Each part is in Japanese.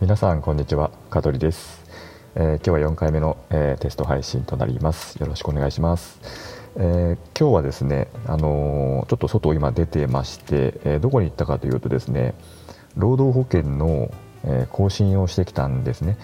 皆さんこんにちは。香取です、えー、今日は4回目の、えー、テスト配信となります。よろしくお願いします、えー、今日はですねあのちょっと外今出てまして、えどこに行ったかというとですね労働保険の、え更新をしてきたんですね。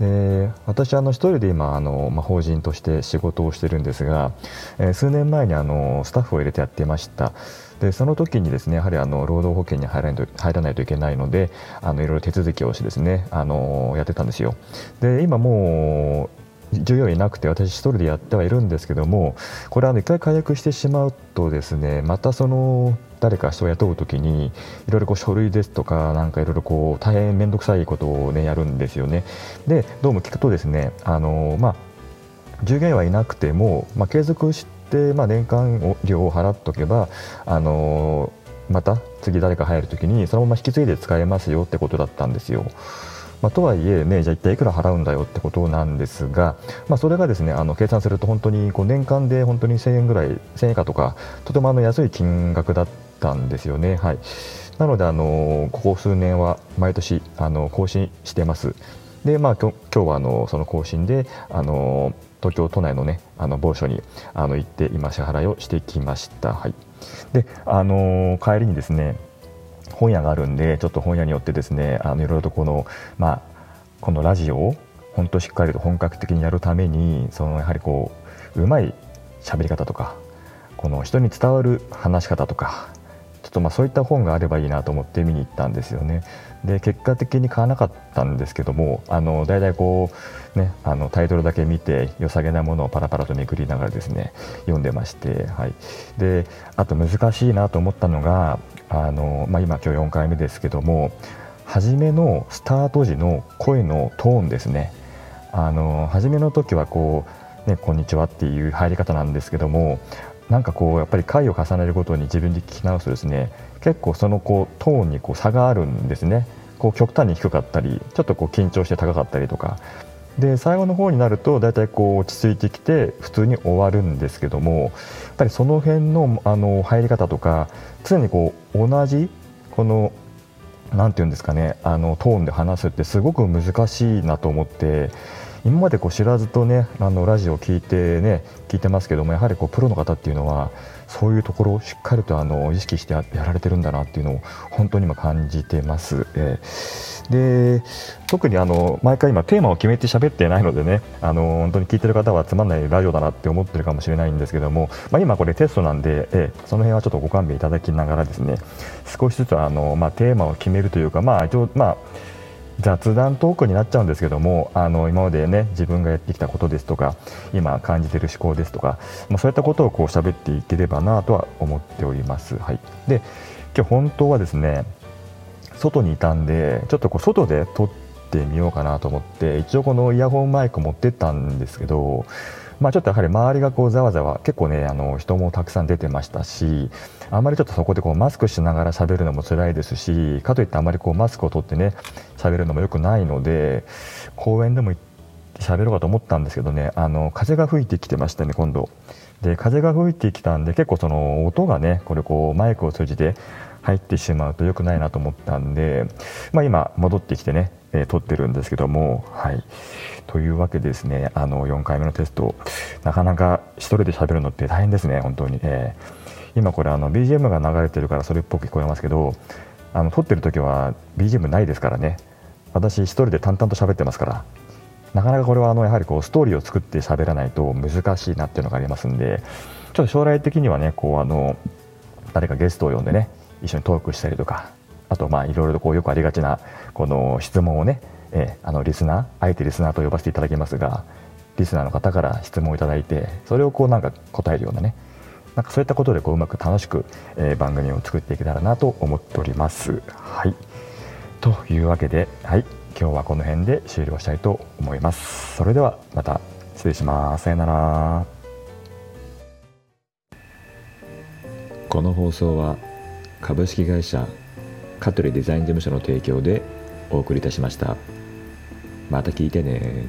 で私あの一人で今あの、まあ、法人として仕事をしてるんですが、え数年前にあのスタッフを入れてやってました。でその時にですねやはりあの労働保険に入らないと入らないといけないのであのいろいろ手続きをしてですねあのやってたんですよ。で今もう従業員いなくて私一人でやってはいるんですけどもこれは一回解約してしまうとですねまたその誰か人を雇うときにいろいろ書類ですとかなんかいろいろこう大変面倒くさいことをねやるんですよねでどうも聞くとですねあのまあ従業員はいなくても、まあ、継続して、まあ、年間料を払っとけば、あの、また次誰か入るときにそのまま引き継いで使えますよってことだったんですよ。まあ、とはいえ、ね、じゃあ一体いくら払うんだよってことなんですが、まあ、それがですねあの計算すると本当にこう年間で本当に1000円ぐらい1000円以下とかとてもあの安い金額だったんですよね。はいなので、あのここ数年は毎年あの更新してます。で、まあ、今日はあのその更新で、あの東京都内のねあの某所にあの行って今支払いをしてきました。はい、であの帰りにですね本屋があるんでちょっと本屋によってですねあのいろいろとこのまあこのラジオを本当しっかりと本格的にやるためにそのやはりこううまい喋り方とかこの人に伝わる話し方とかちょっとまあそういった本があればいいなと思って見に行ったんですよね。で結果的に買わなかったんですけどもあの大体こう、ね、あのタイトルだけ見て良さげなものをパラパラとめくりながらですね読んでまして、はい、であと難しいなと思ったのがあの、まあ、今今日4回目ですけども初めのスタート時の声のトーンですね。あの初めの時はこう、ね、こんにちはっていう入り方なんですけどもなんかこうやっぱり回を重ねるごとに自分で聞き直すとですね結構そのこうトーンにこう差があるんですね。こう極端に低かったりちょっとこう緊張して高かったりとかで最後の方になると大体こう落ち着いてきて普通に終わるんですけどもやっぱりその辺のあの入り方とか常にこう同じこの何て言うんですかねあのトーンで話すってすごく難しいなと思って今までこう知らずとねあのラジオを聞いてね聞いてますけどもやはりこうプロの方っていうのはそういうところをしっかりとあの意識してやられてるんだなっていうのを本当に今感じてます。えー、で特にあの毎回今テーマを決めて喋ってないのでねあの本当に聞いてる方はつまんないラジオだなって思ってるかもしれないんですけども、まあ、今これテストなんで、えー、その辺はちょっとご勘弁いただきながらですね少しずつあの、まあ、テーマを決めるというかまあ一応まあ雑談トークになっちゃうんですけどもあの今までね自分がやってきたことですとか今感じてる思考ですとか、まあ、そういったことをこう喋っていければなとは思っております。はい、で今日本当はですね外にいたんでちょっとこう外で撮ってみようかなと思って一応このイヤホンマイク持ってったんですけどまあ、ちょっとやはり周りがこうざわざわ結構ねあの人もたくさん出てましたしあんまりちょっとそこでこうマスクしながら喋るのも辛いですしかといってあまりこうマスクを取ってね喋るのもよくないので公園でも行って喋ろうかと思ったんですけどねあの風が吹いてきてましたね今度。で風が吹いてきたんで結構その音がねこれこうマイクを通じて入ってしまうと良くないなと思ったんで、まあ、今戻ってきてね、えー、撮ってるんですけどもはい。というわけでですねあの4回目のテストなかなか1人で喋るのって大変ですね本当に、えー、今これあの BGM が流れてるからそれっぽく聞こえますけどあの撮ってる時は BGM ないですからね。私1人で淡々と喋ってますから。なかなかこれはあのやはりこうストーリーを作って喋らないと難しいなっていうのがありますんでちょっと将来的にはねこうあの誰かゲストを呼んでね一緒にトークしたりとかあとまあいろいろとこうよくありがちなこの質問をねえー、あのリスナーあえてリスナーと呼ばせていただきますがリスナーの方から質問をいただいてそれをこうなんか答えるようなねなんかそういったことでこううまく楽しく、えー、番組を作っていけたらなと思っております。はいというわけで、はい、今日はこの辺で終了したいと思います。それではまた失礼します。さよなら。この放送は株式会社香取デザイン事務所の提供でお送りいたしました。また聞いてね